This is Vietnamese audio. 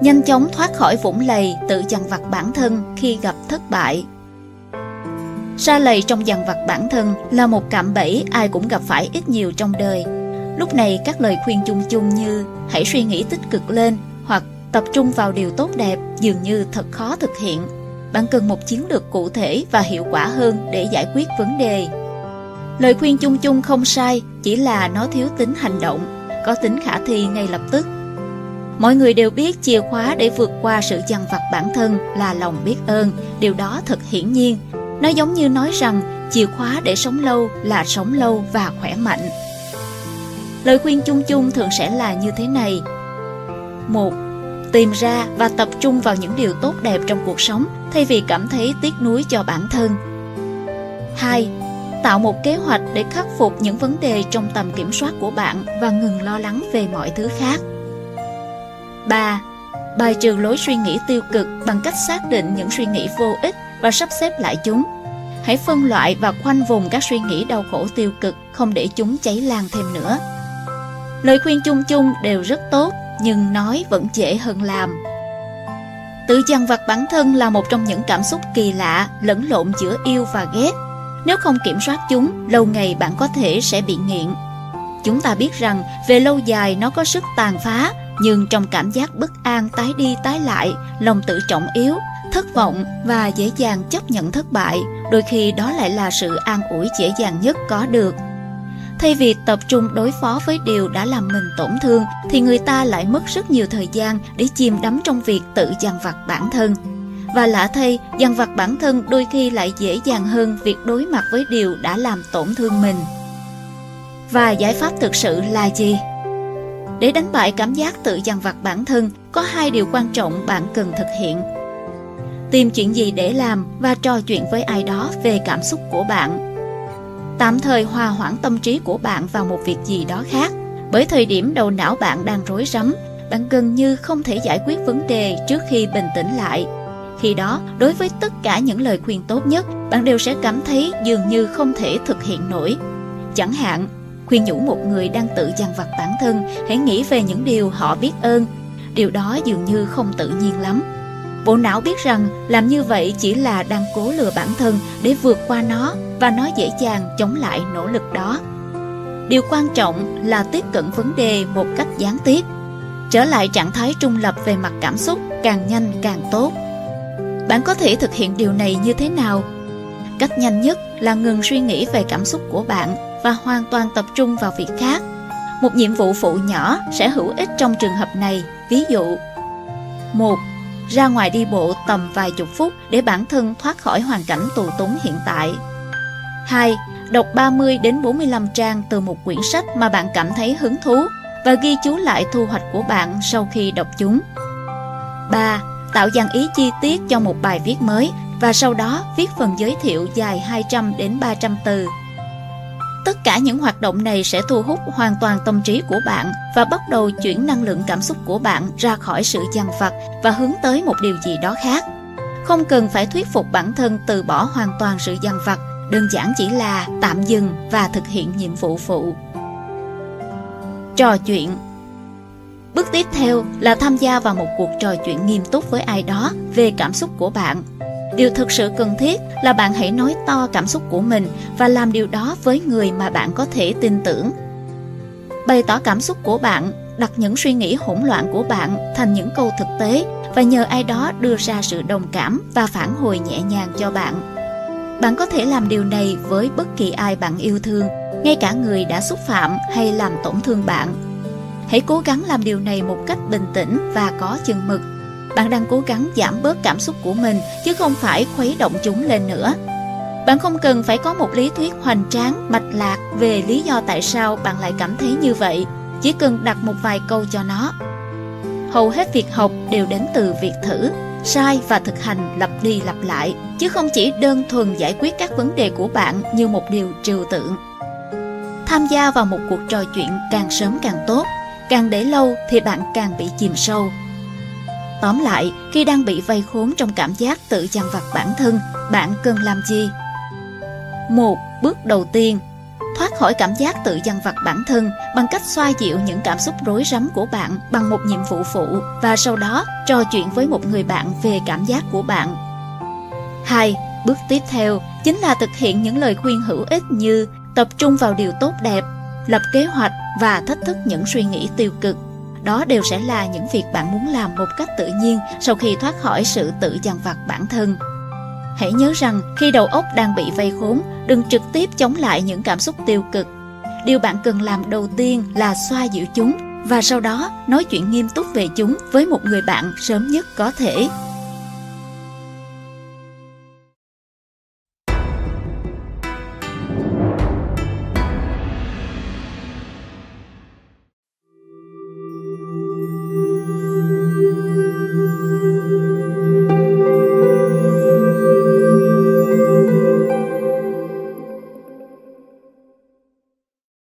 Nhanh chóng thoát khỏi vũng lầy tự dằn vặt bản thân khi gặp thất bại. ra lầy trong dằn vặt bản thân là một cạm bẫy ai cũng gặp phải ít nhiều trong đời. Lúc này các lời khuyên chung chung như hãy suy nghĩ tích cực lên hoặc tập trung vào điều tốt đẹp dường như thật khó thực hiện. Bạn cần một chiến lược cụ thể và hiệu quả hơn để giải quyết vấn đề. Lời khuyên chung chung không sai, chỉ là nó thiếu tính hành động, có tính khả thi ngay lập tức. Mọi người đều biết chìa khóa để vượt qua sự dằn vặt bản thân là lòng biết ơn, điều đó thật hiển nhiên. Nó giống như nói rằng chìa khóa để sống lâu là sống lâu và khỏe mạnh. Lời khuyên chung chung thường sẽ là như thế này. một Tìm ra và tập trung vào những điều tốt đẹp trong cuộc sống thay vì cảm thấy tiếc nuối cho bản thân. 2. Tạo một kế hoạch để khắc phục những vấn đề trong tầm kiểm soát của bạn và ngừng lo lắng về mọi thứ khác. 3. Bài trừ lối suy nghĩ tiêu cực bằng cách xác định những suy nghĩ vô ích và sắp xếp lại chúng. Hãy phân loại và khoanh vùng các suy nghĩ đau khổ tiêu cực, không để chúng cháy lan thêm nữa. Lời khuyên chung chung đều rất tốt, nhưng nói vẫn dễ hơn làm. Tự dằn vặt bản thân là một trong những cảm xúc kỳ lạ lẫn lộn giữa yêu và ghét. Nếu không kiểm soát chúng, lâu ngày bạn có thể sẽ bị nghiện. Chúng ta biết rằng về lâu dài nó có sức tàn phá, nhưng trong cảm giác bất an tái đi tái lại, lòng tự trọng yếu, thất vọng và dễ dàng chấp nhận thất bại, đôi khi đó lại là sự an ủi dễ dàng nhất có được. Thay vì tập trung đối phó với điều đã làm mình tổn thương thì người ta lại mất rất nhiều thời gian để chìm đắm trong việc tự dằn vặt bản thân. Và lạ thay, dằn vặt bản thân đôi khi lại dễ dàng hơn việc đối mặt với điều đã làm tổn thương mình. Và giải pháp thực sự là gì? Để đánh bại cảm giác tự dằn vặt bản thân, có hai điều quan trọng bạn cần thực hiện. Tìm chuyện gì để làm và trò chuyện với ai đó về cảm xúc của bạn. Tạm thời hòa hoãn tâm trí của bạn vào một việc gì đó khác. Bởi thời điểm đầu não bạn đang rối rắm, bạn gần như không thể giải quyết vấn đề trước khi bình tĩnh lại. Khi đó, đối với tất cả những lời khuyên tốt nhất, bạn đều sẽ cảm thấy dường như không thể thực hiện nổi. Chẳng hạn, khuyên nhủ một người đang tự dằn vặt bản thân, hãy nghĩ về những điều họ biết ơn. Điều đó dường như không tự nhiên lắm. Bộ não biết rằng làm như vậy chỉ là đang cố lừa bản thân để vượt qua nó và nó dễ dàng chống lại nỗ lực đó. Điều quan trọng là tiếp cận vấn đề một cách gián tiếp, trở lại trạng thái trung lập về mặt cảm xúc càng nhanh càng tốt. Bạn có thể thực hiện điều này như thế nào? Cách nhanh nhất là ngừng suy nghĩ về cảm xúc của bạn và hoàn toàn tập trung vào việc khác. Một nhiệm vụ phụ nhỏ sẽ hữu ích trong trường hợp này, ví dụ 1. Ra ngoài đi bộ tầm vài chục phút để bản thân thoát khỏi hoàn cảnh tù túng hiện tại 2. Đọc 30 đến 45 trang từ một quyển sách mà bạn cảm thấy hứng thú và ghi chú lại thu hoạch của bạn sau khi đọc chúng 3. Tạo dàn ý chi tiết cho một bài viết mới và sau đó viết phần giới thiệu dài 200 đến 300 từ Tất cả những hoạt động này sẽ thu hút hoàn toàn tâm trí của bạn và bắt đầu chuyển năng lượng cảm xúc của bạn ra khỏi sự dằn vặt và hướng tới một điều gì đó khác. Không cần phải thuyết phục bản thân từ bỏ hoàn toàn sự dằn vặt, đơn giản chỉ là tạm dừng và thực hiện nhiệm vụ phụ. Trò chuyện Bước tiếp theo là tham gia vào một cuộc trò chuyện nghiêm túc với ai đó về cảm xúc của bạn điều thực sự cần thiết là bạn hãy nói to cảm xúc của mình và làm điều đó với người mà bạn có thể tin tưởng. Bày tỏ cảm xúc của bạn, đặt những suy nghĩ hỗn loạn của bạn thành những câu thực tế và nhờ ai đó đưa ra sự đồng cảm và phản hồi nhẹ nhàng cho bạn. Bạn có thể làm điều này với bất kỳ ai bạn yêu thương, ngay cả người đã xúc phạm hay làm tổn thương bạn. Hãy cố gắng làm điều này một cách bình tĩnh và có chừng mực bạn đang cố gắng giảm bớt cảm xúc của mình chứ không phải khuấy động chúng lên nữa. Bạn không cần phải có một lý thuyết hoành tráng, mạch lạc về lý do tại sao bạn lại cảm thấy như vậy. Chỉ cần đặt một vài câu cho nó. Hầu hết việc học đều đến từ việc thử, sai và thực hành lặp đi lặp lại, chứ không chỉ đơn thuần giải quyết các vấn đề của bạn như một điều trừu tượng. Tham gia vào một cuộc trò chuyện càng sớm càng tốt, càng để lâu thì bạn càng bị chìm sâu Tóm lại, khi đang bị vây khốn trong cảm giác tự dằn vặt bản thân, bạn cần làm gì? Một bước đầu tiên, thoát khỏi cảm giác tự dằn vặt bản thân bằng cách xoa dịu những cảm xúc rối rắm của bạn bằng một nhiệm vụ phụ và sau đó trò chuyện với một người bạn về cảm giác của bạn. 2. Bước tiếp theo chính là thực hiện những lời khuyên hữu ích như tập trung vào điều tốt đẹp, lập kế hoạch và thách thức những suy nghĩ tiêu cực. Đó đều sẽ là những việc bạn muốn làm một cách tự nhiên sau khi thoát khỏi sự tự dằn vặt bản thân. Hãy nhớ rằng khi đầu óc đang bị vây khốn, đừng trực tiếp chống lại những cảm xúc tiêu cực. Điều bạn cần làm đầu tiên là xoa dịu chúng và sau đó nói chuyện nghiêm túc về chúng với một người bạn sớm nhất có thể.